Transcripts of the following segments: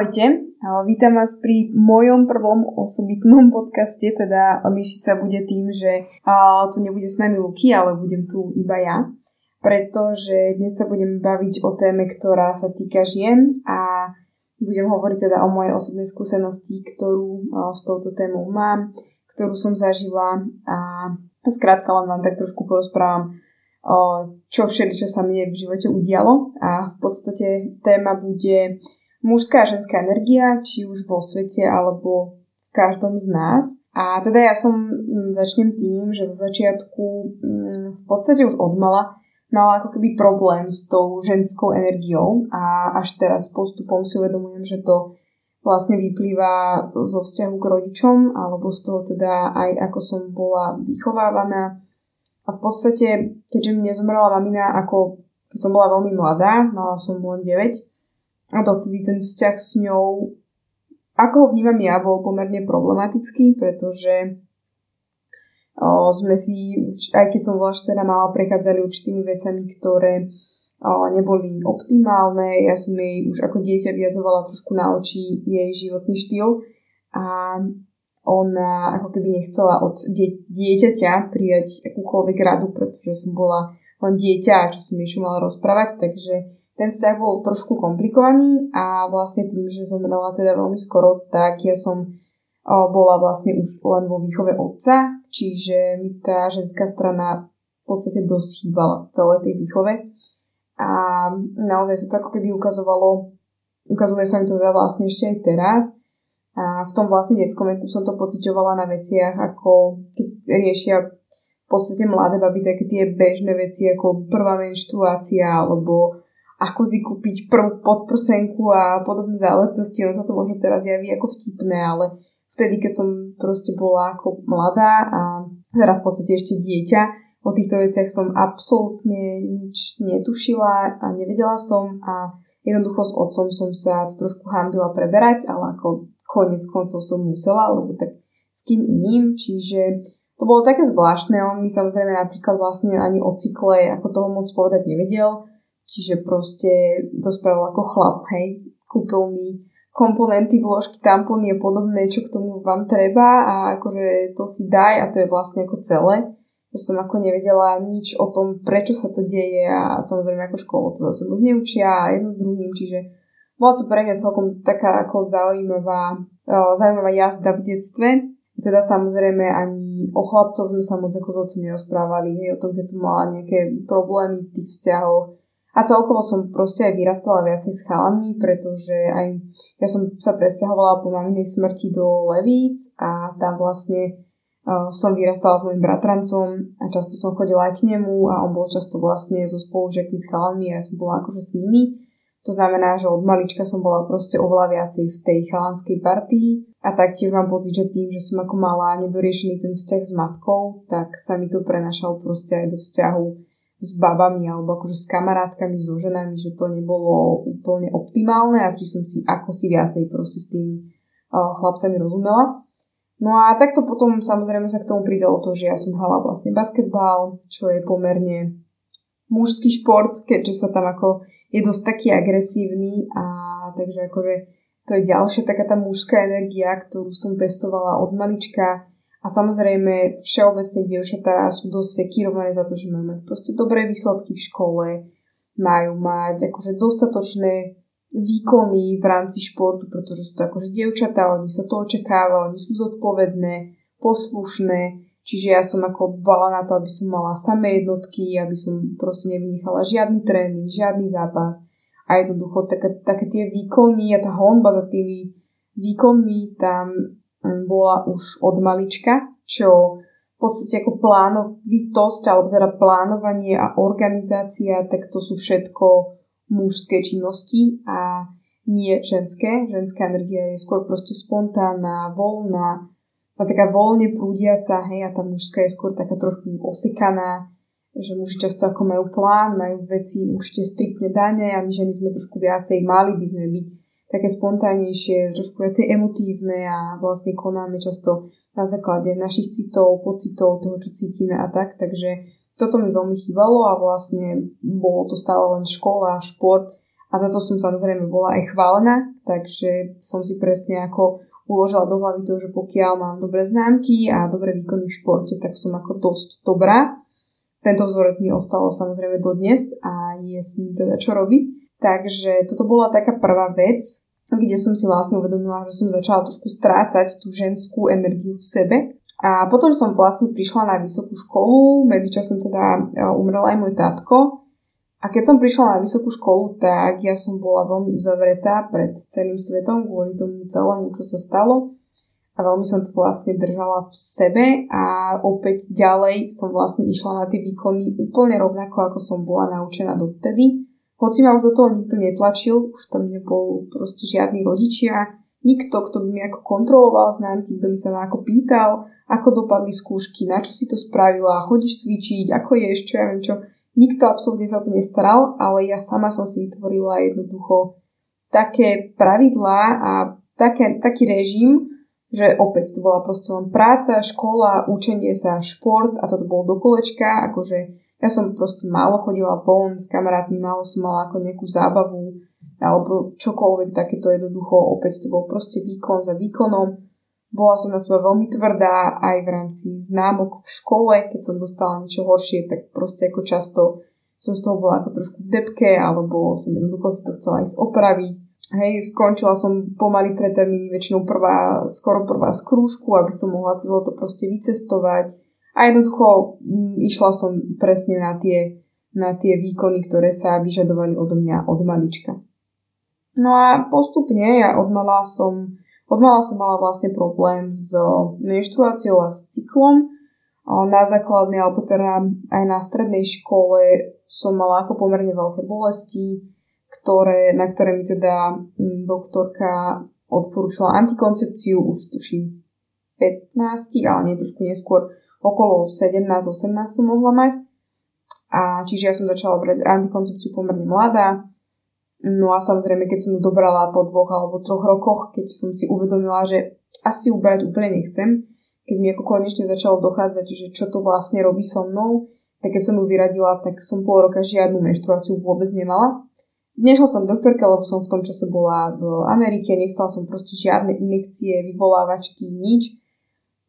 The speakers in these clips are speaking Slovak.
Ahojte, vítam vás pri mojom prvom osobitnom podcaste, teda líšiť sa bude tým, že tu nebude s nami Luky, ale budem tu iba ja, pretože dnes sa budem baviť o téme, ktorá sa týka žien a budem hovoriť teda o mojej osobnej skúsenosti, ktorú s touto témou mám, ktorú som zažila a skrátka len vám tak trošku porozprávam čo všetko, čo sa mne v živote udialo a v podstate téma bude mužská a ženská energia, či už vo svete alebo v každom z nás. A teda ja som, mm, začnem tým, že zo začiatku mm, v podstate už odmala mala ako keby problém s tou ženskou energiou a až teraz postupom si uvedomujem, že to vlastne vyplýva zo vzťahu k rodičom alebo z toho teda aj ako som bola vychovávaná. A v podstate, keďže mi nezomrela mamina ako keď som bola veľmi mladá, mala som len 9, a dovtedy ten vzťah s ňou, ako ho vnímam ja, bol pomerne problematický, pretože o, sme si, aj keď som bola teda mala, prechádzali určitými vecami, ktoré o, neboli optimálne. Ja som jej už ako dieťa vyjadzovala trošku na oči jej životný štýl a ona ako keby nechcela od die- dieťaťa prijať akúkoľvek radu, pretože som bola len dieťa a čo som jej mala rozprávať, takže ten vzťah bol trošku komplikovaný a vlastne tým, že zomrela teda veľmi skoro, tak ja som bola vlastne už len vo výchove otca, čiže mi tá ženská strana v podstate dosť chýbala v celej tej výchove. A naozaj sa to ako keby ukazovalo, ukazuje sa mi to teda vlastne ešte aj teraz. A v tom vlastne detskom veku som to pocitovala na veciach, ako keď riešia v podstate mladé baby také tie bežné veci, ako prvá menštruácia, alebo ako si kúpiť prvú podprsenku a podobné záležitosti. Ono sa to možno teraz javí ako vtipné, ale vtedy, keď som proste bola ako mladá a teda v podstate ešte dieťa, o týchto veciach som absolútne nič netušila a nevedela som a jednoducho s otcom som sa trošku hambila preberať, ale ako konec koncov som musela, lebo tak s kým iným, čiže to bolo také zvláštne, on mi samozrejme napríklad vlastne ani o cykle ako toho moc povedať nevedel, Čiže proste to spravil ako chlap, hej. Kúpil mi komponenty, vložky, tampóny a podobné, čo k tomu vám treba a akože to si daj a to je vlastne ako celé. Že som ako nevedela nič o tom, prečo sa to deje a samozrejme ako školu to zase moc neučia a jedno s druhým, čiže bola to pre mňa celkom taká ako zaujímavá, uh, zaujímavá jazda v detstve. Teda samozrejme ani o chlapcoch sme sa moc ako s otcom nerozprávali, hej, o tom, keď som mala nejaké problémy v tých vzťahoch, a celkovo som proste aj vyrastala viacej s chalami, pretože aj ja som sa presťahovala po maminej smrti do Levíc a tam vlastne uh, som vyrastala s mojim bratrancom a často som chodila aj k nemu a on bol často vlastne so spolužiakmi s chalami a ja som bola akože s nimi. To znamená, že od malička som bola proste oveľa viacej v tej chalanskej partii a taktiež mám pocit, že tým, že som ako mala nedoriešený ten vzťah s matkou, tak sa mi to prenašalo proste aj do vzťahu s babami alebo akože s kamarátkami, so ženami, že to nebolo úplne optimálne a či som si ako si viacej proste s tými uh, chlapcami rozumela. No a takto potom samozrejme sa k tomu pridalo to, že ja som hrala vlastne basketbal, čo je pomerne mužský šport, keďže sa tam ako je dosť taký agresívny a takže akože to je ďalšia taká tá mužská energia, ktorú som pestovala od malička a samozrejme, všeobecne dievčatá sú dosť sekírované za to, že majú mať proste dobré výsledky v škole, majú mať akože dostatočné výkony v rámci športu, pretože sú to akože dievčatá, oni sa to očakáva, oni sú zodpovedné, poslušné, čiže ja som ako dbala na to, aby som mala samé jednotky, aby som proste nevynechala žiadny tréning, žiadny zápas. A jednoducho také, také tie výkony a tá honba za tými výkonmi tam bola už od malička, čo v podstate ako plánovitosť, alebo teda plánovanie a organizácia, tak to sú všetko mužské činnosti a nie ženské. Ženská energia je skôr proste spontánna, voľná, a taká voľne prúdiaca, hej, a tá mužská je skôr taká trošku osekaná, že muži často ako majú plán, majú veci určite striktne dané a my ženy sme trošku viacej, mali by sme byť také spontánnejšie, trošku viacej emotívne a vlastne konáme často na základe našich citov, pocitov, toho, čo cítime a tak. Takže toto mi veľmi chýbalo a vlastne bolo to stále len škola, šport A za to som samozrejme bola aj chválená, takže som si presne ako uložila do hlavy to, že pokiaľ mám dobré známky a dobré výkony v športe, tak som ako dosť dobrá. Tento vzorek mi ostal samozrejme dodnes a je s ním teda čo robiť. Takže toto bola taká prvá vec, kde som si vlastne uvedomila, že som začala trošku strácať tú ženskú energiu v sebe. A potom som vlastne prišla na vysokú školu, medzičasom teda e, umrel aj môj tátko a keď som prišla na vysokú školu, tak ja som bola veľmi uzavretá pred celým svetom kvôli tomu celému, čo sa stalo. A veľmi som to vlastne držala v sebe a opäť ďalej som vlastne išla na tie výkony úplne rovnako, ako som bola naučená dovtedy. Hoci ma do toho nikto netlačil, už tam nebol proste žiadny rodičia, nikto, kto by mi ako kontroloval známky, kto by sa ma ako pýtal, ako dopadli skúšky, na čo si to spravila, chodíš cvičiť, ako je ešte, ja viem čo. Nikto absolútne sa to nestaral, ale ja sama som si vytvorila jednoducho také pravidlá a také, taký režim, že opäť to bola proste len práca, škola, učenie sa, šport a toto bolo do kolečka, akože ja som proste málo chodila von s kamarátmi, málo som mala ako nejakú zábavu alebo čokoľvek takéto jednoducho, opäť to bol proste výkon za výkonom bola som na seba veľmi tvrdá aj v rámci známok v škole, keď som dostala niečo horšie, tak proste ako často som z toho bola ako trošku v depke, alebo som jednoducho si to chcela ísť opraviť. Hej, skončila som pomaly pre termíny, väčšinou prvá, skoro prvá z krúžku, aby som mohla cez to proste vycestovať. A jednoducho mm, išla som presne na tie, na tie výkony, ktoré sa vyžadovali odo mňa od malička. No a postupne ja od mala som Odmala som mala vlastne problém s menštruáciou a s cyklom. Na základnej, alebo teda aj na strednej škole som mala ako pomerne veľké bolesti, ktoré, na ktoré mi teda doktorka odporúčala antikoncepciu už tuším 15, ale nie trošku neskôr, okolo 17-18 som mohla mať. A čiže ja som začala brať antikoncepciu pomerne mladá. No a samozrejme, keď som ju dobrala po dvoch alebo troch rokoch, keď som si uvedomila, že asi ju brať úplne nechcem, keď mi ako konečne začalo dochádzať, že čo to vlastne robí so mnou, tak keď som ju vyradila, tak som pol roka žiadnu menštruáciu vôbec nemala. Nešla som doktorke, lebo som v tom čase bola v Amerike, nechcela som proste žiadne inekcie, vyvolávačky, nič.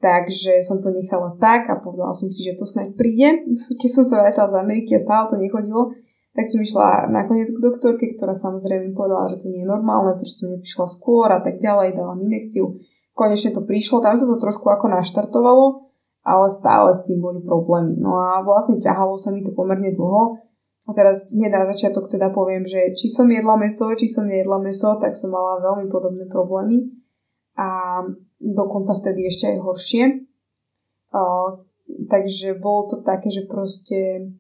Takže som to nechala tak a povedala som si, že to snáď príde. Keď som sa vrátila z Ameriky a stále to nechodilo, tak som išla nakoniec k doktorke, ktorá samozrejme povedala, že to nie je normálne, prečo som neprišla skôr a tak ďalej, dala mi inekciu. Konečne to prišlo, tam sa to trošku ako naštartovalo, ale stále s tým boli problémy. No a vlastne ťahalo sa mi to pomerne dlho. A teraz hneď na začiatok teda poviem, že či som jedla meso, či som nejedla meso, tak som mala veľmi podobné problémy. A dokonca vtedy ešte aj horšie. Uh, takže bolo to také, že proste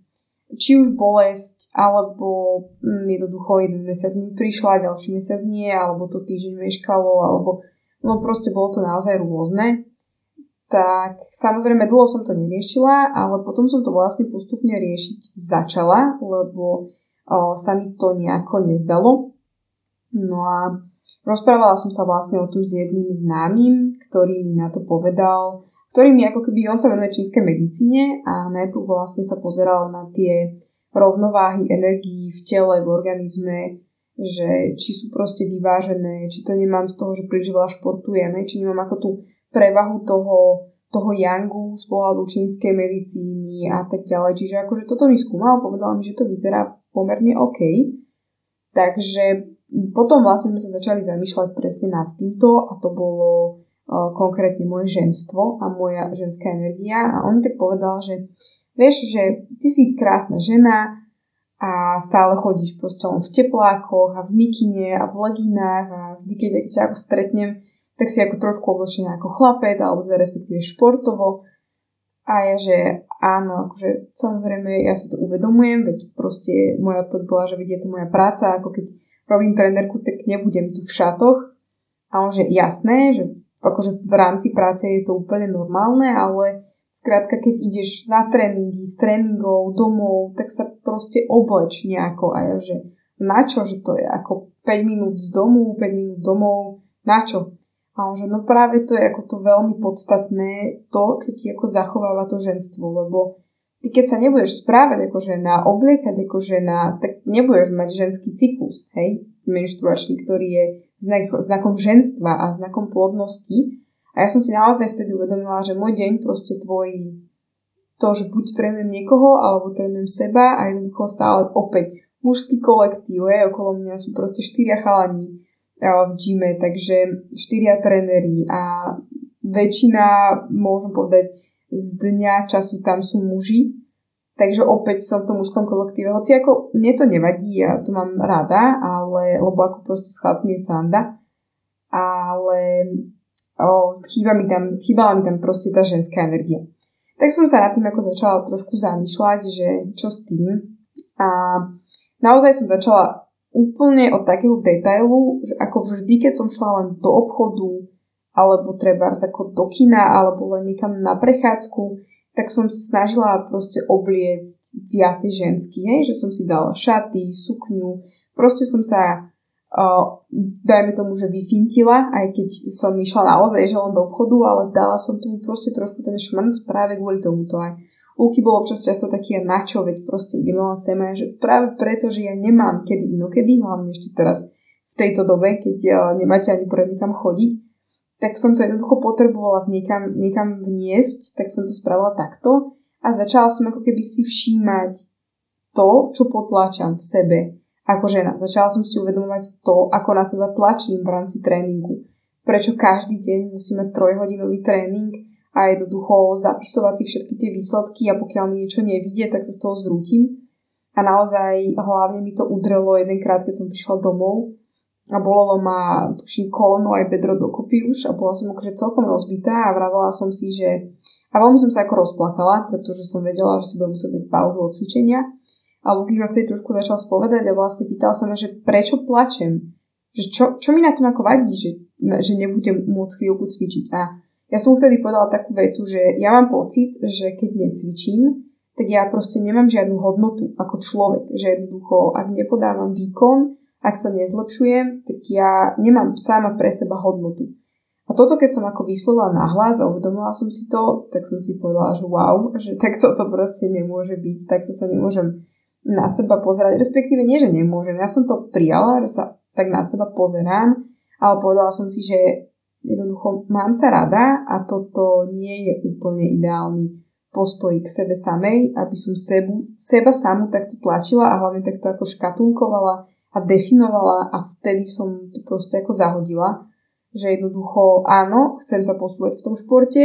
či už bolesť, alebo mm, jednoducho jeden mesiac mi prišla, ďalší mesiac nie, alebo to týždeň meškalo, alebo no proste bolo to naozaj rôzne. Tak samozrejme dlho som to neriešila, ale potom som to vlastne postupne riešiť začala, lebo o, sa mi to nejako nezdalo. No a rozprávala som sa vlastne o tom s jedným známym, ktorý mi na to povedal, ktorý mi ako keby, on sa venuje čínskej medicíne a najprv vlastne sa pozeral na tie rovnováhy energií v tele, v organizme, že či sú proste vyvážené, či to nemám z toho, že príliš veľa športujem, či nemám ako tú prevahu toho, toho yangu z pohľadu čínskej medicíny a tak ďalej. Čiže akože toto mi skúmal, povedal mi, že to vyzerá pomerne OK. Takže potom vlastne sme sa začali zamýšľať presne nad týmto a to bolo konkrétne moje ženstvo a moja ženská energia. A on mi tak povedal, že vieš, že ty si krásna žena a stále chodíš proste len v teplákoch a v mikine a v leginách a vždy, keď ťa ako stretnem, tak si ako trošku oblečená ako chlapec alebo teda respektíve športovo. A ja, že áno, akože samozrejme ja si to uvedomujem, veď proste moja odpoveď bola, že je to moja práca, ako keď robím trénerku, tak nebudem tu v šatoch. A on, že jasné, že akože v rámci práce je to úplne normálne, ale skrátka, keď ideš na tréningy, z tréningov, domov, tak sa proste obleč nejako a ja, že na čo, že to je ako 5 minút z domu, 5 minút domov, na čo? A on že no práve to je ako to veľmi podstatné, to, čo ti ako zachováva to ženstvo, lebo ty keď sa nebudeš správať ako žena, obliekať ako žena, tak nebudeš mať ženský cyklus, hej, menštruačný, ktorý je znak, znakom ženstva a znakom plodnosti. A ja som si naozaj vtedy uvedomila, že môj deň proste tvorí to, že buď trénujem niekoho, alebo trénujem seba a jednoducho stále opäť mužský kolektív, je, okolo mňa sú proste štyria chalani v gyme, takže štyria tréneri a väčšina, môžem povedať, z dňa času tam sú muži, takže opäť som v tom mužskom kolektíve. Hoci ako mne to nevadí, ja to mám rada, ale, lebo ako proste s chlapmi je sranda, ale o, chýba mi tam, chýbala mi tam proste tá ženská energia. Tak som sa nad tým ako začala trošku zamýšľať, že čo s tým. A naozaj som začala úplne od takého detailu, že ako vždy, keď som šla len do obchodu, alebo treba ako do kina, alebo len niekam na prechádzku, tak som sa snažila proste obliecť viacej ženský, hej? že som si dala šaty, sukňu, proste som sa uh, dajme tomu, že vyfintila, aj keď som išla naozaj že len do obchodu, ale dala som tomu proste trošku ten šmrnc práve kvôli tomuto aj. Luky bol občas často taký na čo, veď proste ideme len sem že práve preto, že ja nemám kedy inokedy, hlavne ešte teraz v tejto dobe, keď uh, nemáte ani poriadne kam chodiť, tak som to jednoducho potrebovala niekam, niekam vniesť, tak som to spravila takto a začala som ako keby si všímať to, čo potláčam v sebe ako žena. Začala som si uvedomovať to, ako na seba tlačím v rámci tréningu. Prečo každý deň musím mať trojhodinový tréning a jednoducho zapisovať si všetky tie výsledky a pokiaľ mi niečo nevidie, tak sa z toho zrútim. A naozaj hlavne mi to udrelo jedenkrát, keď som prišla domov a bolelo ma, tuším, koleno aj bedro dokopy už a bola som akože celkom rozbitá a vravela som si, že a veľmi som sa ako rozplakala, pretože som vedela, že si budem musieť dať pauzu od cvičenia. A Luky ma vtedy trošku začal spovedať a vlastne pýtal sa ma, že prečo plačem? Že čo, čo mi na tom ako vadí, že, že nebudem môcť chvíľku cvičiť. A ja som vtedy povedala takú vetu, že ja mám pocit, že keď necvičím, tak ja proste nemám žiadnu hodnotu ako človek. Že jednoducho, ak nepodávam výkon, ak sa nezlepšujem, tak ja nemám sama pre seba hodnotu. A toto, keď som ako vyslovila nahlas a uvedomila som si to, tak som si povedala, že wow, že takto to proste nemôže byť, takto sa nemôžem na seba pozerať, respektíve nie, že nemôžem, ja som to prijala, že sa tak na seba pozerám, ale povedala som si, že jednoducho mám sa rada a toto nie je úplne ideálny postoj k sebe samej, aby som sebu, seba samu takto tlačila a hlavne takto ako škatulkovala a definovala a vtedy som to proste ako zahodila, že jednoducho áno, chcem sa posúvať v tom športe,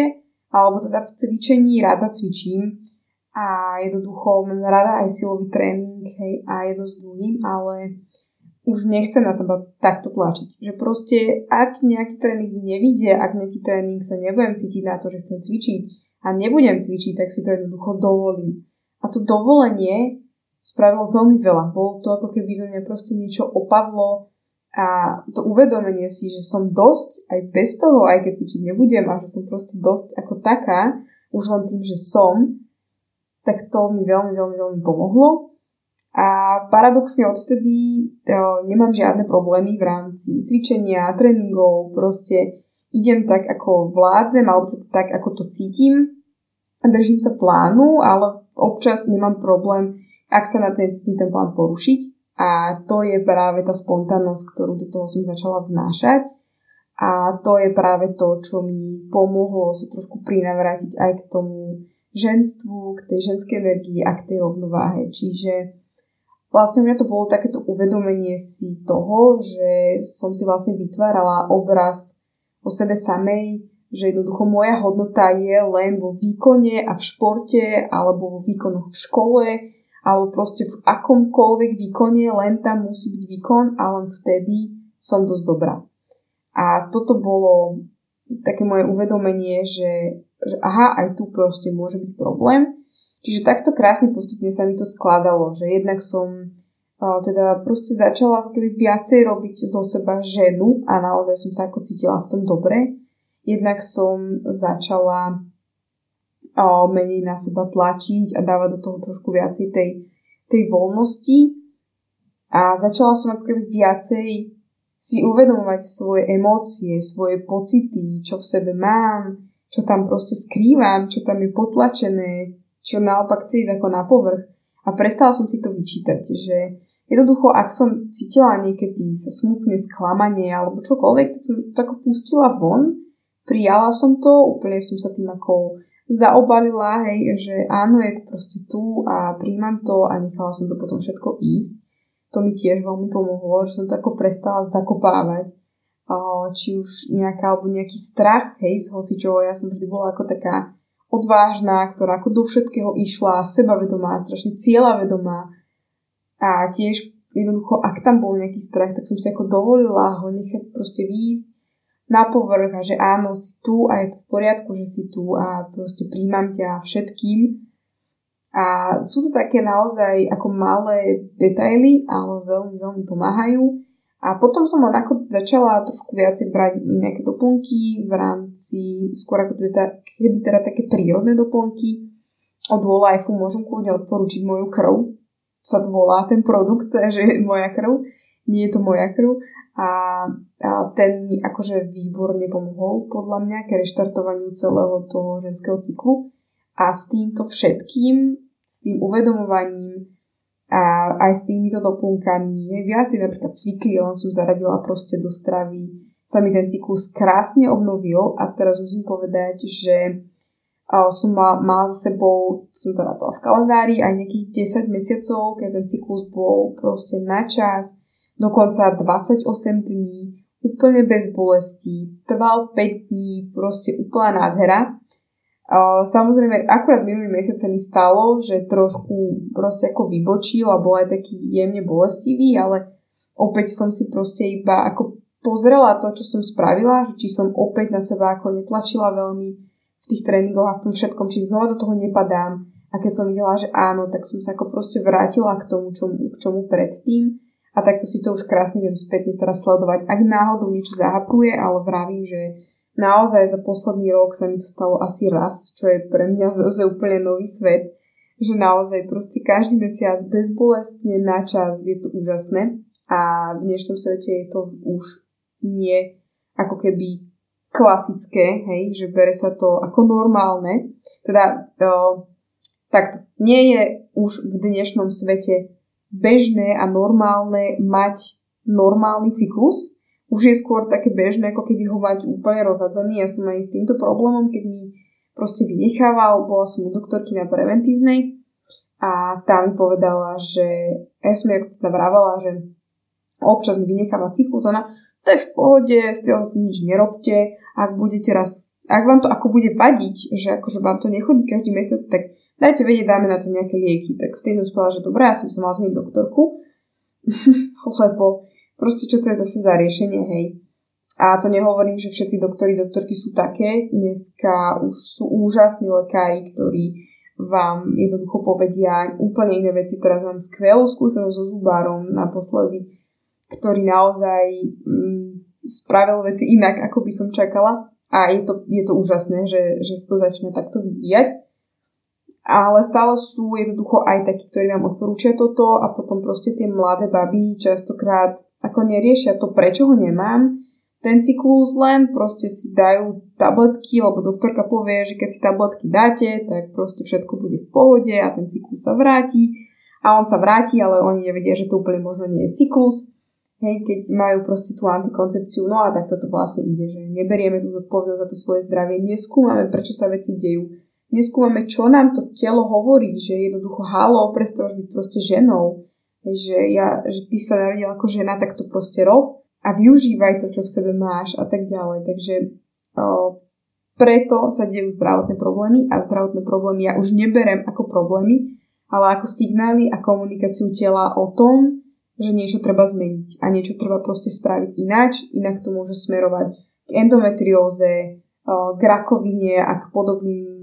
alebo teda v cvičení rada cvičím a jednoducho mám rada aj silový tréning, hej, a jedno s druhým, ale už nechcem na seba takto tlačiť. Že proste, ak nejaký tréning nevidie, ak nejaký tréning sa nebudem cítiť na to, že chcem cvičiť a nebudem cvičiť, tak si to jednoducho dovolím. A to dovolenie spravilo veľmi veľa. Bolo to ako keby zo mňa proste niečo opadlo a to uvedomenie si, že som dosť aj bez toho, aj keď cvičiť nebudem a že som proste dosť ako taká, už len tým, že som, tak to mi veľmi, veľmi, veľmi pomohlo. A paradoxne odvtedy uh, nemám žiadne problémy v rámci cvičenia, tréningov, proste idem tak, ako vládzem, alebo tak, ako to cítim. Držím sa plánu, ale občas nemám problém ak sa na to necítim ten plán porušiť. A to je práve tá spontánnosť, ktorú do toho som začala vnášať. A to je práve to, čo mi pomohlo sa trošku prinavrátiť aj k tomu ženstvu, k tej ženskej energii a k tej rovnováhe. Čiže vlastne mňa to bolo takéto uvedomenie si toho, že som si vlastne vytvárala obraz o sebe samej, že jednoducho moja hodnota je len vo výkone a v športe alebo vo výkonoch v škole alebo proste v akomkoľvek výkone, len tam musí byť výkon a len vtedy som dosť dobrá. A toto bolo také moje uvedomenie, že, že aha, aj tu proste môže byť problém. Čiže takto krásne postupne sa mi to skladalo, že jednak som teda proste začala keby viacej robiť zo seba ženu a naozaj som sa ako cítila v tom dobre. Jednak som začala menej na seba tlačiť a dávať do toho trošku viacej tej, tej voľnosti. A začala som ako keby viacej si uvedomovať svoje emócie, svoje pocity, čo v sebe mám, čo tam proste skrývam, čo tam je potlačené, čo naopak chce ísť ako na povrch. A prestala som si to vyčítať, že jednoducho, ak som cítila niekedy sa smutne, sklamanie alebo čokoľvek, tak som to ako pustila von, prijala som to, úplne som sa tým ako zaobalila, hej, že áno, je to proste tu a príjmam to a nechala som to potom všetko ísť. To mi tiež veľmi pomohlo, že som to ako prestala zakopávať. Či už nejaká, alebo nejaký strach, hej, z hocičoho. Ja som vždy bola ako taká odvážna, ktorá ako do všetkého išla, sebavedomá, strašne cieľavedomá. A tiež jednoducho, ak tam bol nejaký strach, tak som si ako dovolila ho nechať proste výjsť na povrch a že áno, si tu a je to v poriadku, že si tu a proste príjmam ťa všetkým. A sú to také naozaj ako malé detaily, ale veľmi, veľmi pomáhajú. A potom som len ako začala trošku viacej brať nejaké doplnky v rámci, skôr ako teda, keby teda také prírodné doplnky. Od Wolife môžem kľudne odporučiť moju krv. Sa to volá ten produkt, že je moja krv. Nie je to moja krv. A, a ten mi akože výborne pomohol podľa mňa k reštartovaniu celého toho ženského cyklu. A s týmto všetkým, s tým uvedomovaním a aj s týmito doplnkami, viacej napríklad cvikly, len som zaradila proste do stravy, sa mi ten cyklus krásne obnovil a teraz musím povedať, že som mal, mala za sebou, som to napala v kalendári, aj nejakých 10 mesiacov, keď ten cyklus bol proste na čas, dokonca 28 dní, úplne bez bolesti, trval 5 dní, proste úplná nádhera. Samozrejme, akurát minulý mesiac sa mi stalo, že trošku proste ako vybočil a bol aj taký jemne bolestivý, ale opäť som si proste iba ako pozrela to, čo som spravila, či som opäť na seba ako netlačila veľmi v tých tréningoch a v tom všetkom, či znova do toho nepadám. A keď som videla, že áno, tak som sa ako proste vrátila k tomu, čomu, k čomu predtým a takto si to už krásne viem spätne teraz sledovať. Ak náhodou niečo zahapuje, ale vravím, že naozaj za posledný rok sa mi to stalo asi raz, čo je pre mňa zase úplne nový svet, že naozaj proste každý mesiac bezbolestne na čas je to úžasné a v dnešnom svete je to už nie ako keby klasické, hej, že bere sa to ako normálne. Teda o, takto, nie je už v dnešnom svete bežné a normálne mať normálny cyklus. Už je skôr také bežné, ako keby ho mať úplne rozhadzaný. Ja som aj s týmto problémom, keď mi proste vynechával, bola som u doktorky na preventívnej a tá mi povedala, že ja som jej teda vravala, že občas mi vynecháva cyklus, ona to je v pohode, z toho si nič nerobte, ak budete raz, ak vám to ako bude vadiť, že akože vám to nechodí každý mesiac, tak dajte vedieť, dáme na to nejaké lieky. Tak vtedy som povedala, že dobré, ja som sa mala zmeniť doktorku, lebo proste čo to je zase za riešenie, hej. A to nehovorím, že všetci doktori, doktorky sú také. Dneska už sú úžasní lekári, ktorí vám jednoducho povedia úplne iné veci. Teraz mám skvelú skúsenosť so zubárom naposledy, ktorý naozaj mm, spravil veci inak, ako by som čakala. A je to, je to úžasné, že, že sa to začne takto vyvíjať ale stále sú jednoducho aj takí, ktorí vám odporúčia toto a potom proste tie mladé baby častokrát ako neriešia to, prečo ho nemám, ten cyklus len proste si dajú tabletky, lebo doktorka povie, že keď si tabletky dáte, tak proste všetko bude v pohode a ten cyklus sa vráti. A on sa vráti, ale oni nevedia, že to úplne možno nie je cyklus, hej, keď majú proste tú antikoncepciu, no a tak toto vlastne ide, že neberieme tú zodpovednosť za to svoje zdravie, neskúmame, prečo sa veci dejú, neskúmame, čo nám to telo hovorí, že jednoducho halo, prestávaš byť proste ženou, že, ja, že ty sa narodila ako žena, tak to proste rob a využívaj to, čo v sebe máš a tak ďalej. Takže o, preto sa dejú zdravotné problémy a zdravotné problémy ja už neberem ako problémy, ale ako signály a komunikáciu tela o tom, že niečo treba zmeniť a niečo treba proste spraviť ináč, inak to môže smerovať k endometrióze, k rakovine a k podobným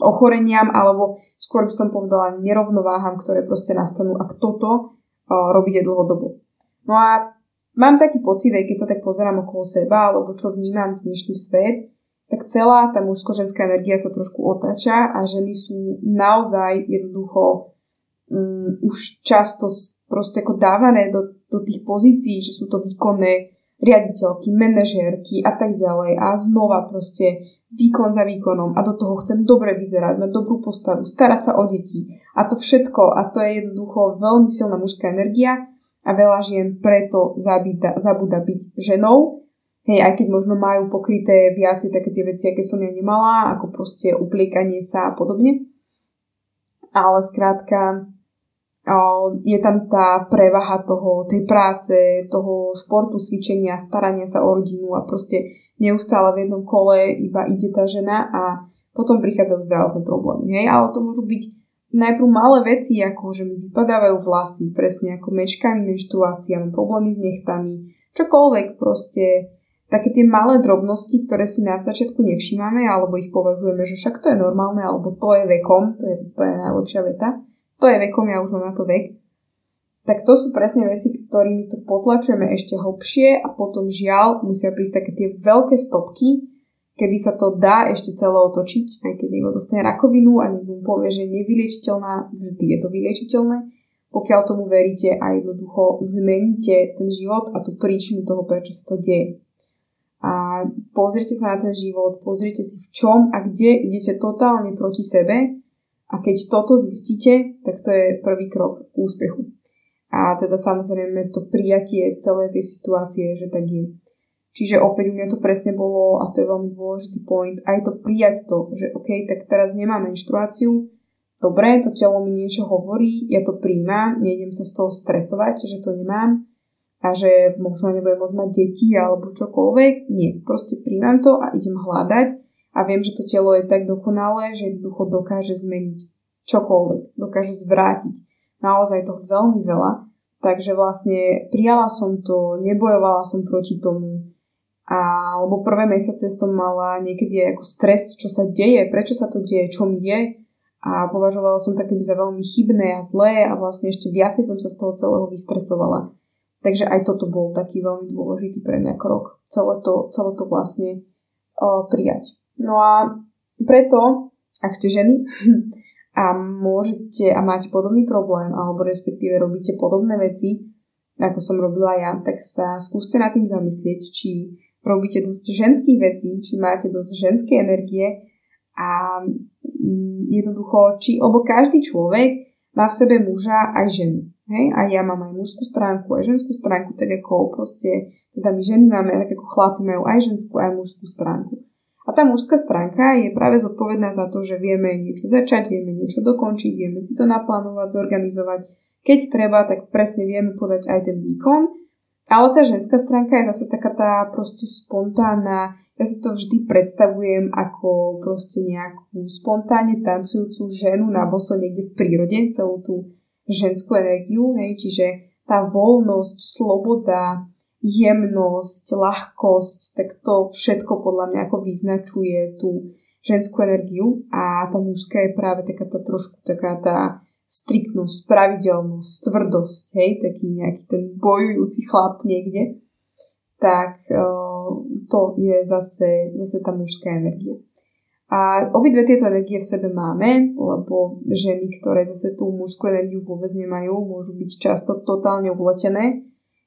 ochoreniam, alebo skôr by som povedala nerovnováham, ktoré proste nastanú, ak toto robíte dlhodobo. No a mám taký pocit, aj keď sa tak pozerám okolo seba, alebo čo vnímam dnešný svet, tak celá tá mužsko-ženská energia sa trošku otáča a ženy sú naozaj jednoducho um, už často proste ako dávané do, do tých pozícií, že sú to výkonné riaditeľky, manažérky a tak ďalej. A znova proste výkon za výkonom. A do toho chcem dobre vyzerať, mať dobrú postavu, starať sa o deti. A to všetko a to je jednoducho veľmi silná mužská energia a veľa žien preto zabída, zabúda byť ženou. Hej, aj keď možno majú pokryté viacej také tie veci, aké som ja nemala, ako proste upliekanie sa a podobne. Ale skrátka, je tam tá prevaha toho, tej práce, toho športu, cvičenia, starania sa o rodinu a proste neustále v jednom kole iba ide tá žena a potom prichádzajú zdravotné problémy. Hej? Ale to môžu byť najprv malé veci, ako že mi vypadávajú vlasy, presne ako mečkami menštruácia, mám problémy s nechtami, čokoľvek proste také tie malé drobnosti, ktoré si na začiatku nevšímame, alebo ich považujeme, že však to je normálne, alebo to je vekom, to je úplne najlepšia veta, to je vekom, ja už mám na to vek, tak to sú presne veci, ktorými to potlačujeme ešte hlbšie a potom žiaľ musia prísť také tie veľké stopky, kedy sa to dá ešte celé otočiť, aj keď niekto dostane rakovinu a niekto mu povie, že je nevyliečiteľná, vždy je to vyliečiteľné, pokiaľ tomu veríte a jednoducho zmeníte ten život a tú príčinu toho, prečo sa to deje. A pozrite sa na ten život, pozrite si v čom a kde idete totálne proti sebe a keď toto zistíte, tak to je prvý krok k úspechu. A teda samozrejme to prijatie celej tej situácie, že tak je. Čiže opäť u mňa to presne bolo, a to je veľmi dôležitý point, aj to prijať to, že OK, tak teraz nemám menštruáciu, dobre, to telo mi niečo hovorí, ja to príjmam, nejdem sa z toho stresovať, že to nemám, a že možno nebudem môcť mať deti alebo čokoľvek. Nie, proste príjmam to a idem hľadať a viem, že to telo je tak dokonalé, že jednoducho dokáže zmeniť čokoľvek, dokáže zvrátiť. Naozaj to veľmi veľa. Takže vlastne prijala som to, nebojovala som proti tomu. A, lebo prvé mesiace som mala niekedy ako stres, čo sa deje, prečo sa to deje, čo mi je. A považovala som také za veľmi chybné a zlé a vlastne ešte viacej som sa z toho celého vystresovala. Takže aj toto bol taký veľmi dôležitý pre mňa krok. Celé to, celé to vlastne uh, prijať. No a preto, ak ste ženy a môžete a máte podobný problém, alebo respektíve robíte podobné veci, ako som robila ja, tak sa skúste nad tým zamyslieť, či robíte dosť ženských vecí, či máte dosť ženskej energie a mm, jednoducho, či, lebo každý človek má v sebe muža aj ženu. Hej, a ja mám aj mužskú stránku, aj ženskú stránku, tak ako proste, teda my ženy máme, tak ako chlapi majú aj ženskú, aj mužskú stránku. A tá mužská stránka je práve zodpovedná za to, že vieme niečo začať, vieme niečo dokončiť, vieme si to naplánovať, zorganizovať. Keď treba, tak presne vieme podať aj ten výkon. Ale tá ženská stránka je zase taká tá proste spontánna, ja si to vždy predstavujem ako proste nejakú spontánne tancujúcu ženu na boso niekde v prírode, celú tú ženskú energiu, hej, čiže tá voľnosť, sloboda, jemnosť, ľahkosť, tak to všetko podľa mňa ako vyznačuje tú ženskú energiu a tá mužská je práve taká tá trošku taká tá striktnosť, pravidelnosť, tvrdosť, hej, taký nejaký ten bojujúci chlap niekde, tak uh, to je zase, zase tá mužská energia. A obidve tieto energie v sebe máme, lebo ženy, ktoré zase tú mužskú energiu vôbec nemajú, môžu byť často totálne uvletené.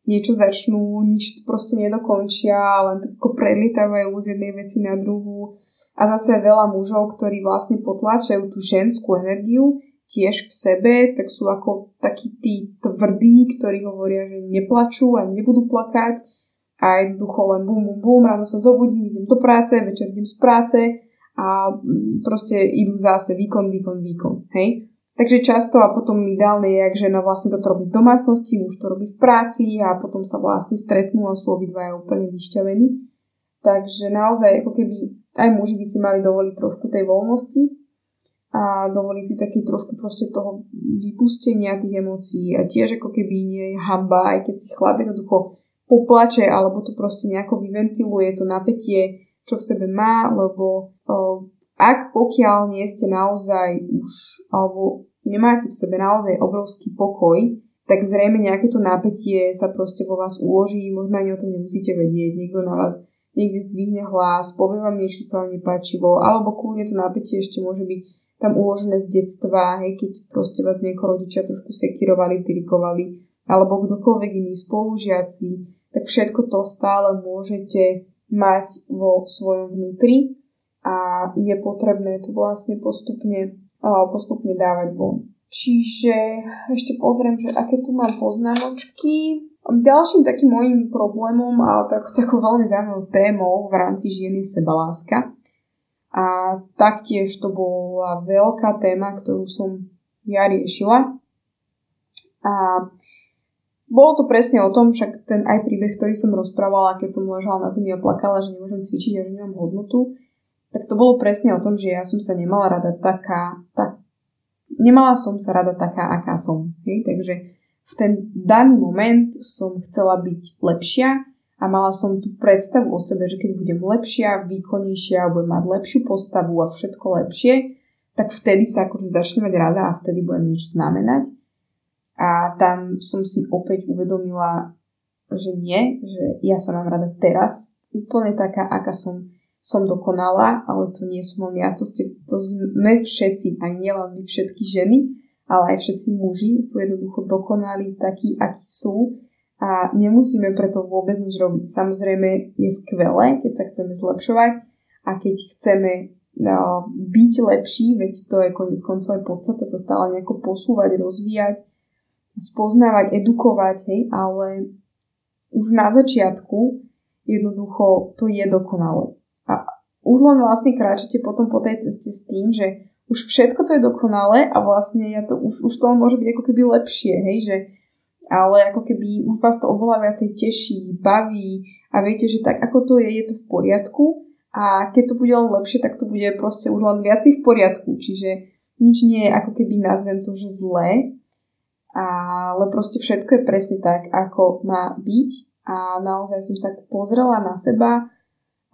Niečo začnú, nič proste nedokončia, len tak ako prelitávajú z jednej veci na druhú. A zase veľa mužov, ktorí vlastne potláčajú tú ženskú energiu tiež v sebe, tak sú ako takí tí tvrdí, ktorí hovoria, že neplačú a nebudú plakať a jednoducho len bum, bum, bum, ráno sa zobudím, idem do práce, večer idem z práce a mm, proste idú zase výkon, výkon, výkon, hej. Takže často a potom ideálne je, ak žena vlastne toto robí v domácnosti, muž to robí v práci a potom sa vlastne stretnú a sú obidvaja úplne vyšťavení. Takže naozaj ako keby aj muži by si mali dovoliť trošku tej voľnosti a dovoliť si taký trošku proste toho vypustenia tých emócií a tiež ako keby nie je hamba, aj keď si chlap jednoducho poplače alebo to proste nejako vyventiluje to napätie, čo v sebe má, lebo ak pokiaľ nie ste naozaj už, alebo nemáte v sebe naozaj obrovský pokoj, tak zrejme nejaké to napätie sa proste vo vás uloží, možno ani o tom nemusíte vedieť, niekto na vás niekde zdvihne hlas, povie vám niečo, sa vám nepáčilo, alebo kľudne to napätie ešte môže byť tam uložené z detstva, hej, keď proste vás nieko rodičia trošku sekirovali, tirikovali, alebo kdokoľvek iný spolužiaci, tak všetko to stále môžete mať vo svojom vnútri a je potrebné to vlastne postupne, postupne dávať von. Čiže ešte pozriem, že aké tu mám poznámočky. Ďalším takým môjim problémom a tak, takou veľmi zaujímavou témou v rámci žien je sebaláska. A taktiež to bola veľká téma, ktorú som ja riešila. A bolo to presne o tom, však ten aj príbeh, ktorý som rozprávala, keď som ležala na zemi a plakala, že nemôžem cvičiť a že nemám hodnotu, tak to bolo presne o tom, že ja som sa nemala rada taká, tak, nemala som sa rada taká, aká som. Hej? Takže v ten daný moment som chcela byť lepšia a mala som tú predstavu o sebe, že keď budem lepšia, výkonnejšia, budem mať lepšiu postavu a všetko lepšie, tak vtedy sa akože začne mať rada a vtedy budem niečo znamenať. A tam som si opäť uvedomila, že nie, že ja sa mám rada teraz, úplne taká, aká som, som dokonala, ale to nie som len ja, to, ste, to sme všetci, aj nielen my všetky ženy, ale aj všetci muži sú jednoducho dokonali takí, akí sú a nemusíme preto vôbec nič robiť. Samozrejme je skvelé, keď sa chceme zlepšovať a keď chceme no, byť lepší, veď to je konec koncov aj podstata sa stále nejako posúvať, rozvíjať, spoznávať, edukovať, hej, ale už na začiatku jednoducho to je dokonalé. Už len vlastne kráčate potom po tej ceste s tým, že už všetko to je dokonalé a vlastne ja to, už, už to môže byť ako keby lepšie, hej, že ale ako keby už vás to oveľa viacej teší, baví a viete, že tak ako to je, je to v poriadku a keď to bude len lepšie, tak to bude proste už len viacej v poriadku, čiže nič nie je ako keby nazvem to, že zlé, ale proste všetko je presne tak, ako má byť a naozaj som sa pozrela na seba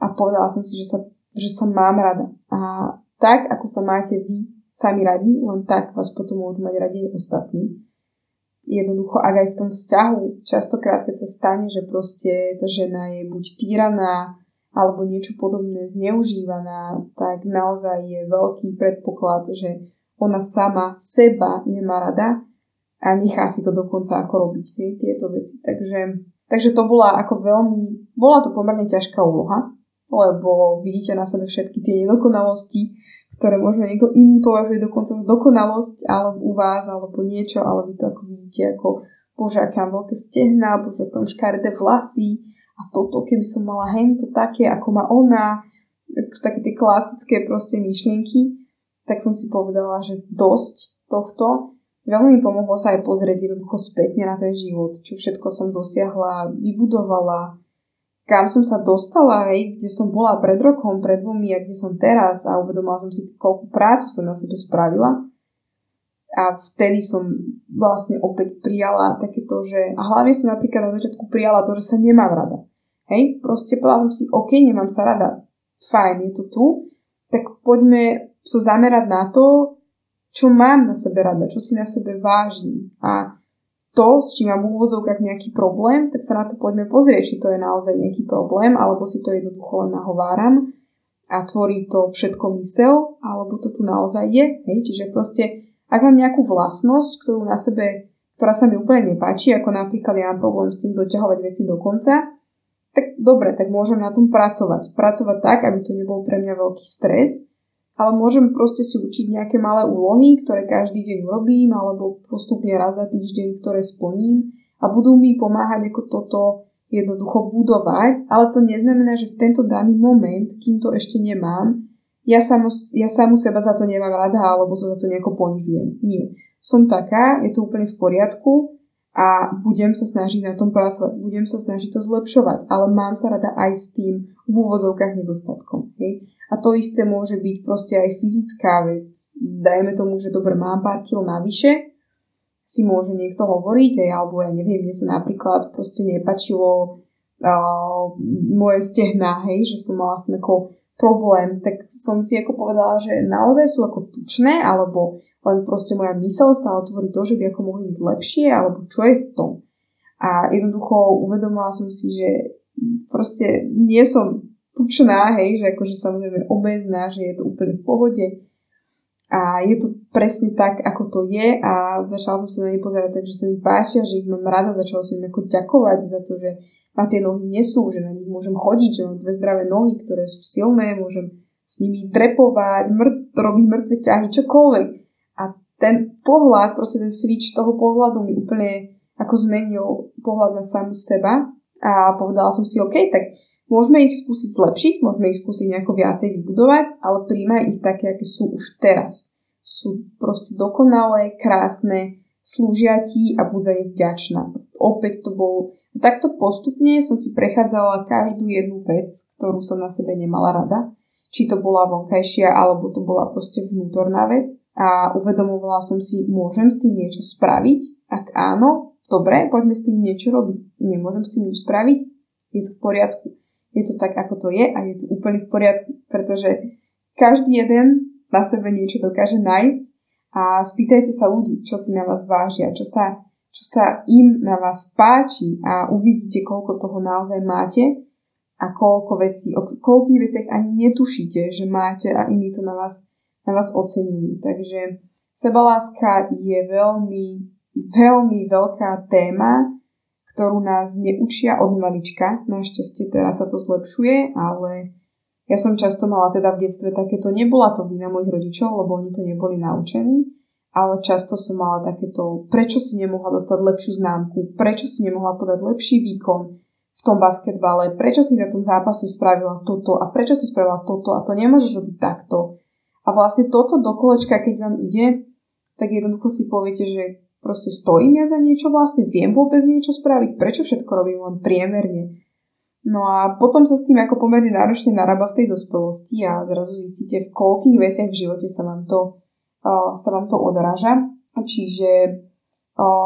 a povedala som si, že sa, že sa mám rada. A tak, ako sa máte vy sami radi, len tak vás potom môžu mať radi ostatní. Jednoducho, ak aj v tom vzťahu, častokrát, keď sa stane, že proste tá žena je buď týraná, alebo niečo podobné zneužívaná, tak naozaj je veľký predpoklad, že ona sama seba nemá rada a nechá si to dokonca ako robiť, tieto veci. Takže, takže to bola ako veľmi, bola to pomerne ťažká úloha, lebo vidíte na sebe všetky tie nedokonalosti, ktoré možno niekto iný považuje dokonca za dokonalosť, alebo u vás, alebo niečo, ale vy to ako vidíte ako bože, aké mám veľké stehná, bože, aké mám škaredé vlasy a toto, keby som mala hento také, ako má ona, také tie klasické proste myšlienky, tak som si povedala, že dosť tohto. Veľmi mi pomohlo sa aj pozrieť jednoducho spätne na ten život, čo všetko som dosiahla, vybudovala, kam som sa dostala, hej, kde som bola pred rokom, pred dvomi a kde som teraz a uvedomila som si, koľku prácu som na sebe spravila. A vtedy som vlastne opäť prijala takéto, že... A hlavne som napríklad na začiatku prijala to, že sa nemám rada. Hej, proste povedala som si, OK, nemám sa rada. Fajn, je to tu. Tak poďme sa zamerať na to, čo mám na sebe rada, čo si na sebe vážim. A to, s čím mám v úvodzovkách nejaký problém, tak sa na to poďme pozrieť, či to je naozaj nejaký problém, alebo si to jednoducho len nahováram a tvorí to všetko mysel, alebo to tu naozaj je. Hej? Čiže proste, ak mám nejakú vlastnosť, ktorú na sebe, ktorá sa mi úplne nepáči, ako napríklad ja mám problém s tým doťahovať veci do konca, tak dobre, tak môžem na tom pracovať. Pracovať tak, aby to nebol pre mňa veľký stres, ale môžem proste si učiť nejaké malé úlohy, ktoré každý deň urobím, alebo postupne raz za týždeň, ktoré splním a budú mi pomáhať ako toto jednoducho budovať, ale to neznamená, že v tento daný moment, kým to ešte nemám, ja samu, ja samu seba za to nemám rada, alebo sa za to nejako ponižujem. Nie. Som taká, je to úplne v poriadku a budem sa snažiť na tom pracovať, budem sa snažiť to zlepšovať, ale mám sa rada aj s tým v úvozovkách nedostatkom. Hej? A to isté môže byť proste aj fyzická vec. Dajme tomu, že dobre, mám pár kil navyše, si môže niekto hovoriť, aj, alebo ja neviem, mne sa napríklad proste nepačilo uh, moje stehná, hej, že som mala s tým ako problém, tak som si ako povedala, že naozaj sú ako tučné, alebo len proste moja mysel stále tvorí to, že by ako mohli byť lepšie, alebo čo je v tom. A jednoducho uvedomila som si, že proste nie som tučná, hej, že akože samozrejme obezná, že je to úplne v pohode. A je to presne tak, ako to je a začala som sa na ne pozerať takže sa mi páčia, že ich mám rada, začala som im ako ďakovať za to, že ma tie nohy nesú, že na nich môžem chodiť, že mám dve zdravé nohy, ktoré sú silné, môžem s nimi drepovať, mŕ, robiť mŕtve ťahy, čokoľvek. A ten pohľad, proste ten switch toho pohľadu mi úplne ako zmenil pohľad na samu seba a povedala som si, OK, tak môžeme ich skúsiť zlepšiť, môžeme ich skúsiť nejako viacej vybudovať, ale príjmaj ich také, aké sú už teraz. Sú proste dokonalé, krásne, slúžia ti a buď za ne vďačná. Opäť to bol takto postupne som si prechádzala každú jednu vec, ktorú som na sebe nemala rada. Či to bola vonkajšia, alebo to bola proste vnútorná vec. A uvedomovala som si, môžem s tým niečo spraviť? Ak áno, dobre, poďme s tým niečo robiť. Nemôžem s tým nič spraviť? Je to v poriadku. Je to tak, ako to je a je to úplne v poriadku, pretože každý jeden na sebe niečo dokáže nájsť a spýtajte sa ľudí, čo si na vás vážia, čo sa čo sa im na vás páči a uvidíte, koľko toho naozaj máte a koľko vecí, o koľkých veciach ani netušíte, že máte a iní to na vás, na vás ocenujú. Takže sebaláska je veľmi, veľmi veľká téma, ktorú nás neučia od malička. Našťastie teraz sa to zlepšuje, ale ja som často mala teda v detstve takéto, nebola to vina mojich rodičov, lebo oni to neboli naučení, ale často som mala takéto, prečo si nemohla dostať lepšiu známku, prečo si nemohla podať lepší výkon v tom basketbale, prečo si na tom zápase spravila toto a prečo si spravila toto a to nemôžeš robiť takto. A vlastne toto do kolečka, keď vám ide, tak jednoducho si poviete, že proste stojím ja za niečo vlastne, viem vôbec niečo spraviť, prečo všetko robím len priemerne. No a potom sa s tým ako pomerne náročne narába v tej dospelosti a zrazu zistíte, v koľkých veciach v živote sa vám to sa vám to odráža. Čiže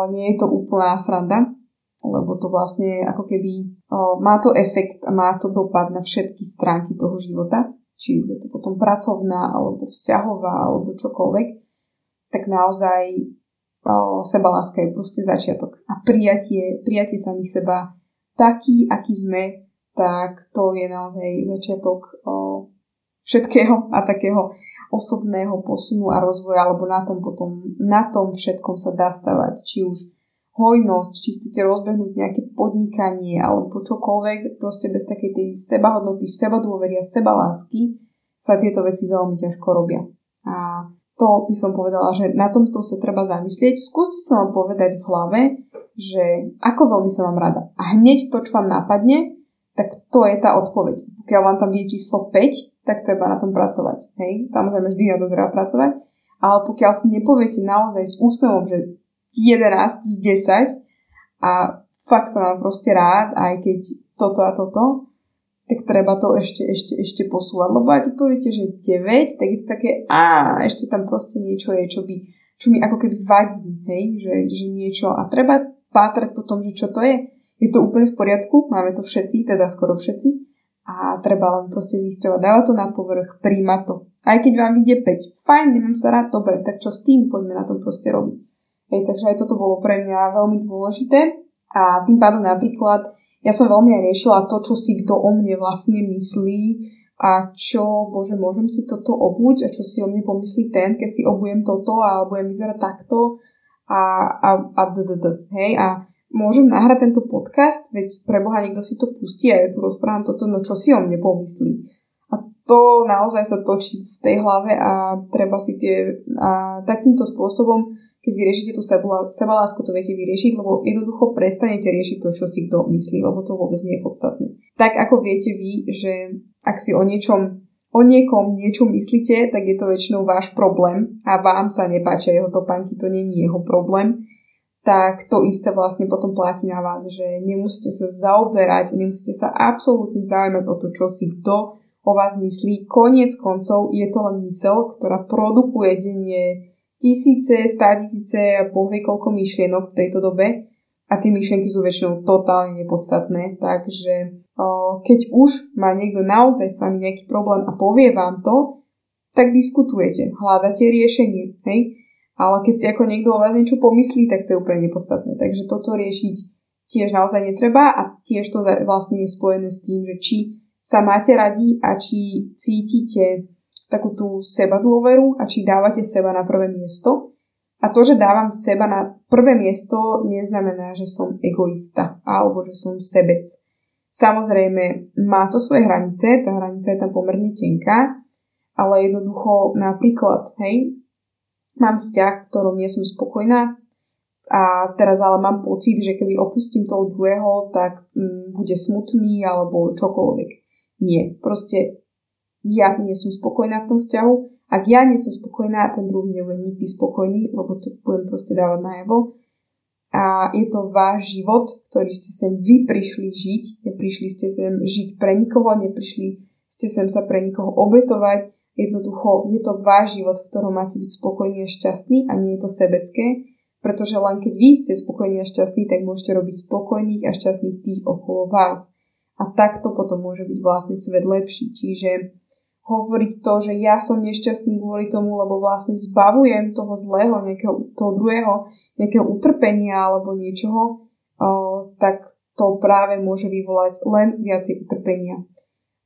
nie je to úplná sranda, lebo to vlastne ako keby má to efekt a má to dopad na všetky stránky toho života, či už je to potom pracovná, alebo vzťahová, alebo čokoľvek, tak naozaj sebaláska je proste začiatok. A prijatie, prijatie samých seba taký, aký sme, tak to je naozaj začiatok všetkého a takého osobného posunu a rozvoja, alebo na tom potom, na tom všetkom sa dá stavať, či už hojnosť, či chcete rozbehnúť nejaké podnikanie alebo čokoľvek, proste bez takej tej sebahodnoty, sebadôveria, sebalásky sa tieto veci veľmi ťažko robia. A to by som povedala, že na tomto sa treba zamyslieť. Skúste sa vám povedať v hlave, že ako veľmi sa vám rada. A hneď to, čo vám napadne, tak to je tá odpoveď. Pokiaľ vám tam je číslo 5, tak treba na tom pracovať. Hej? Samozrejme, vždy na to treba pracovať, ale pokiaľ si nepoviete naozaj s úspevom, že 11 z 10 a fakt sa mám proste rád, aj keď toto a toto, tak treba to ešte, ešte, ešte posúvať. Lebo ak poviete, že 9, tak je to také, a ešte tam proste niečo je, čo, by, čo mi ako keby vadí, hej? Že, že niečo. A treba pátrať po tom, že čo to je. Je to úplne v poriadku, máme to všetci, teda skoro všetci a treba len proste zisťovať. Dáva to na povrch, príjma to. Aj keď vám ide 5, fajn, nemám sa rád, dobre, tak čo s tým, poďme na tom proste robiť. Hej, takže aj toto bolo pre mňa veľmi dôležité a tým pádom napríklad ja som veľmi aj riešila to, čo si kto o mne vlastne myslí a čo, bože, môžem si toto obuť a čo si o mne pomyslí ten, keď si obujem toto a budem vyzerať takto a, a, a d, d, d, hej, a môžem nahrať tento podcast, veď pre Boha niekto si to pustí a ja tu rozprávam toto, no čo si o mne pomyslí. A to naozaj sa točí v tej hlave a treba si tie, a takýmto spôsobom, keď vyriešite tú sebalásku, to viete vyriešiť, lebo jednoducho prestanete riešiť to, čo si kto myslí, lebo to vôbec nie je podstatné. Tak ako viete vy, že ak si o niečom o niekom niečo myslíte, tak je to väčšinou váš problém a vám sa nepáčia jeho topánky, to nie je jeho problém tak to isté vlastne potom platí na vás, že nemusíte sa zaoberať, nemusíte sa absolútne zaujímať o to, čo si kto o vás myslí. Koniec koncov je to len mysel, ktorá produkuje denne tisíce, stá tisíce a bohvie koľko myšlienok v tejto dobe a tie myšlienky sú väčšinou totálne nepodstatné, takže o, keď už má niekto naozaj s vami nejaký problém a povie vám to, tak diskutujete, hľadáte riešenie, hej? Ale keď si ako niekto o vás niečo pomyslí, tak to je úplne nepodstatné. Takže toto riešiť tiež naozaj netreba a tiež to vlastne je spojené s tým, že či sa máte radi a či cítite takú tú seba dôveru a či dávate seba na prvé miesto. A to, že dávam seba na prvé miesto, neznamená, že som egoista alebo že som sebec. Samozrejme, má to svoje hranice, tá hranica je tam pomerne tenká, ale jednoducho napríklad, hej, mám vzťah, v ktorom nie som spokojná a teraz ale mám pocit, že keby opustím toho druhého, tak mm, bude smutný alebo čokoľvek. Nie, proste ja nie som spokojná v tom vzťahu. Ak ja nie som spokojná, ten druhý nebude nikdy spokojný, lebo to budem proste dávať najavo. A je to váš život, ktorý ste sem vy prišli žiť. Neprišli ste sem žiť pre nikoho, neprišli ste sem sa pre nikoho obetovať, Jednoducho je to váš život, v ktorom máte byť spokojný a šťastný a nie je to sebecké, pretože len keď vy ste spokojní a šťastní, tak môžete robiť spokojných a šťastných tých okolo vás. A takto potom môže byť vlastne svet lepší. Čiže hovoriť to, že ja som nešťastný kvôli tomu, lebo vlastne zbavujem toho zlého, nejakého, toho druhého, nejakého utrpenia alebo niečoho, o, tak to práve môže vyvolať len viacej utrpenia.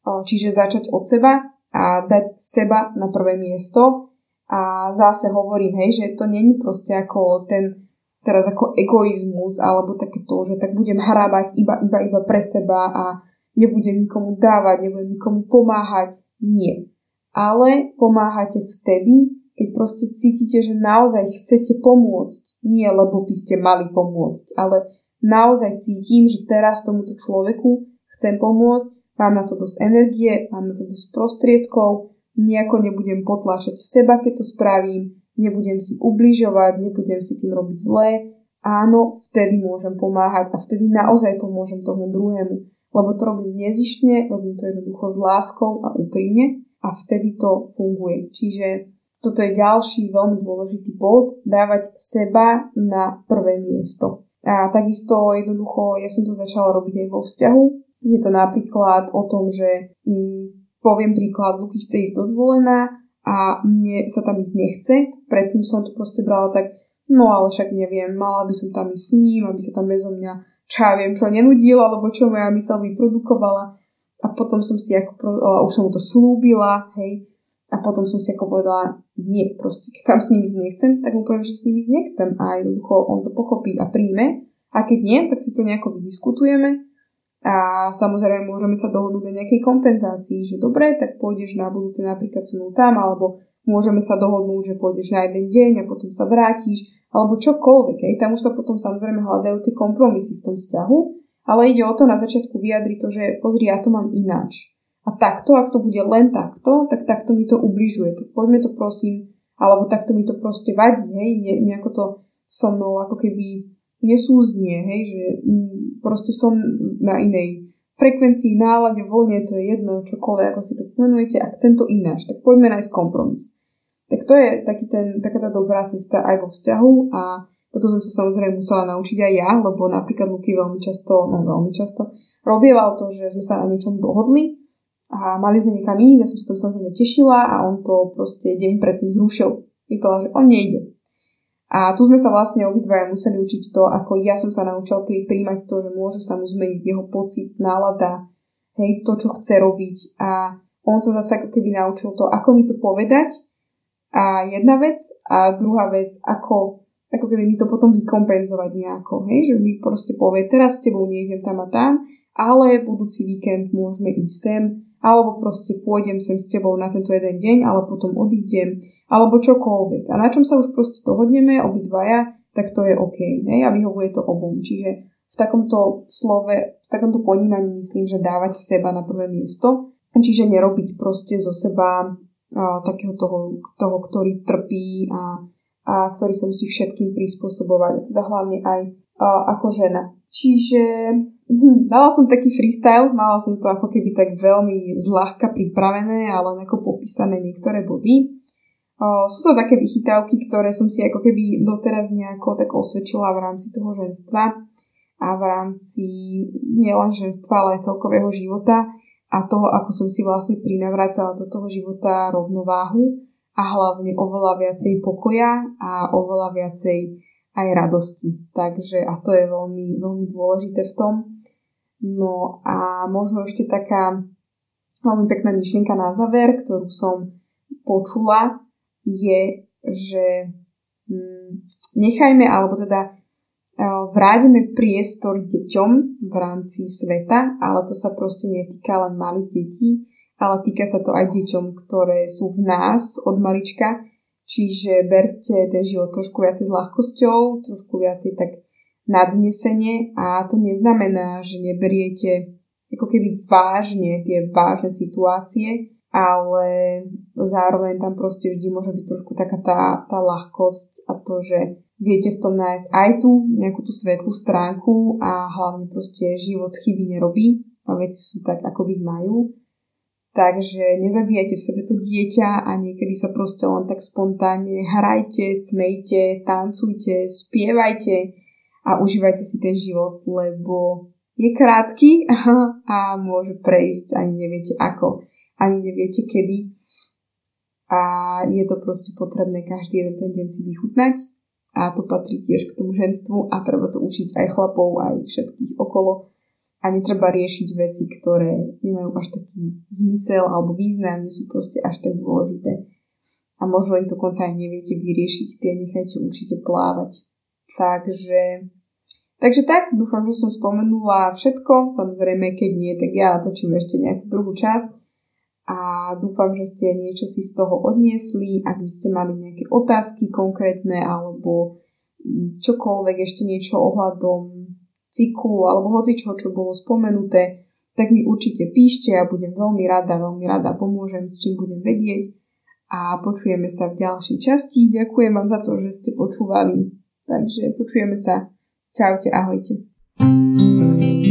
O, čiže začať od seba, a dať seba na prvé miesto. A zase hovorím, hej, že to není proste ako ten teraz ako egoizmus alebo také to, že tak budem hrábať iba, iba, iba pre seba a nebudem nikomu dávať, nebudem nikomu pomáhať. Nie. Ale pomáhate vtedy, keď proste cítite, že naozaj chcete pomôcť. Nie lebo by ste mali pomôcť, ale naozaj cítim, že teraz tomuto človeku chcem pomôcť mám na to dosť energie, mám na to dosť prostriedkov, nejako nebudem potláčať seba, keď to spravím, nebudem si ubližovať, nebudem si tým robiť zlé. Áno, vtedy môžem pomáhať a vtedy naozaj pomôžem tomu druhému, lebo to robím nezištne, robím to jednoducho s láskou a úprimne a vtedy to funguje. Čiže toto je ďalší veľmi dôležitý bod, dávať seba na prvé miesto. A takisto jednoducho, ja som to začala robiť aj vo vzťahu, je to napríklad o tom, že mm, poviem príklad, Luky chce ísť dozvolená a mne sa tam ísť nechce. Predtým som to proste brala tak, no ale však neviem, mala by som tam ísť s ním, aby sa tam bezo mňa, čo ja viem, čo nenudilo, alebo čo moja mysel vyprodukovala. A potom som si ako, už som mu to slúbila, hej, a potom som si ako povedala, nie, proste, keď tam s ním ísť nechcem, tak mu poviem, že s ním ísť nechcem a jednoducho on to pochopí a príjme. A keď nie, tak si to nejako vydiskutujeme a samozrejme môžeme sa dohodnúť na nejakej kompenzácii, že dobre, tak pôjdeš na budúce napríklad so tam, alebo môžeme sa dohodnúť, že pôjdeš na jeden deň a potom sa vrátiš, alebo čokoľvek. Hej. Tam už sa potom samozrejme hľadajú tie kompromisy v tom vzťahu, ale ide o to na začiatku vyjadriť to, že pozri, ja to mám ináč. A takto, ak to bude len takto, tak takto mi to ubližuje. Tak poďme to prosím, alebo takto mi to proste vadí, hej, ne, nejako to so mnou ako keby nesúznie, hej, že mm, proste som na inej frekvencii, nálade, voľne, to je jedno, čokoľvek, ako si to pomenujete a chcem to ináč, tak poďme nájsť kompromis. Tak to je taký ten, taká tá dobrá cesta aj vo vzťahu a toto som sa samozrejme musela naučiť aj ja, lebo napríklad Luky veľmi často, no veľmi často, robieval to, že sme sa na niečom dohodli a mali sme niekam ísť, ja som sa tam samozrejme tešila a on to proste deň predtým zrušil. Vypadal, že on nejde. A tu sme sa vlastne obidvaja museli učiť to, ako ja som sa naučil príjmať to, že môže sa mu zmeniť jeho pocit, nálada, hej, to, čo chce robiť. A on sa zase ako keby naučil to, ako mi to povedať. A jedna vec. A druhá vec, ako, ako keby mi to potom vykompenzovať nejako. Hej, že mi proste povie, teraz s tebou nejdem tam a tam, ale budúci víkend môžeme ísť sem alebo proste pôjdem sem s tebou na tento jeden deň, ale potom odídem, alebo čokoľvek. A na čom sa už proste dohodneme, obidvaja, tak to je OK. Ne? A vyhovuje to obom. Čiže v takomto slove, v takomto ponímaní myslím, že dávať seba na prvé miesto. Čiže nerobiť proste zo seba takého toho, toho, ktorý trpí a, a ktorý sa musí všetkým prispôsobovať. Teda hlavne aj ako žena. Čiže hm, dala som taký freestyle, mala som to ako keby tak veľmi zľahka pripravené, ale ako popísané niektoré body. Sú to také vychytávky, ktoré som si ako keby doteraz nejako tak osvedčila v rámci toho ženstva a v rámci nielen ženstva, ale aj celkového života a toho, ako som si vlastne prinavrátila do toho života rovnováhu a hlavne oveľa viacej pokoja a oveľa viacej aj radosti. Takže a to je veľmi, veľmi dôležité v tom. No a možno ešte taká veľmi pekná myšlienka na záver, ktorú som počula, je, že hm, nechajme, alebo teda vráťme priestor deťom v rámci sveta, ale to sa proste netýka len malých detí, ale týka sa to aj deťom, ktoré sú v nás od malička, čiže berte ten život trošku viacej s ľahkosťou, trošku viacej tak nadnesenie a to neznamená, že neberiete ako keby vážne tie vážne situácie, ale zároveň tam proste vždy môže byť trošku taká tá, tá ľahkosť a to, že viete v tom nájsť aj tú nejakú tú svetlú stránku a hlavne proste život chyby nerobí a veci sú tak, ako byť majú. Takže nezabíjajte v sebe to dieťa a niekedy sa proste len tak spontánne hrajte, smejte, tancujte, spievajte a užívajte si ten život, lebo je krátky a môže prejsť, ani neviete ako, ani neviete kedy. A je to proste potrebné každý jeden ten deň si vychutnať a to patrí tiež k tomu ženstvu a treba to učiť aj chlapov, aj všetkých okolo. A netreba riešiť veci, ktoré nemajú až taký zmysel alebo význam, sú proste až tak dôležité. A možno ich dokonca aj neviete vyriešiť, tie nechajte určite plávať. Takže, takže tak, dúfam, že som spomenula všetko. Samozrejme, keď nie, tak ja natočím ešte nejakú druhú časť a dúfam, že ste niečo si z toho odniesli. Ak by ste mali nejaké otázky konkrétne alebo čokoľvek ešte niečo ohľadom cyklu alebo hoci čo, čo bolo spomenuté, tak mi určite píšte a budem veľmi rada, veľmi rada pomôžem, s čím budem vedieť a počujeme sa v ďalšej časti. Ďakujem vám za to, že ste počúvali. Takže počujeme sa. Čaute, ahojte. thank you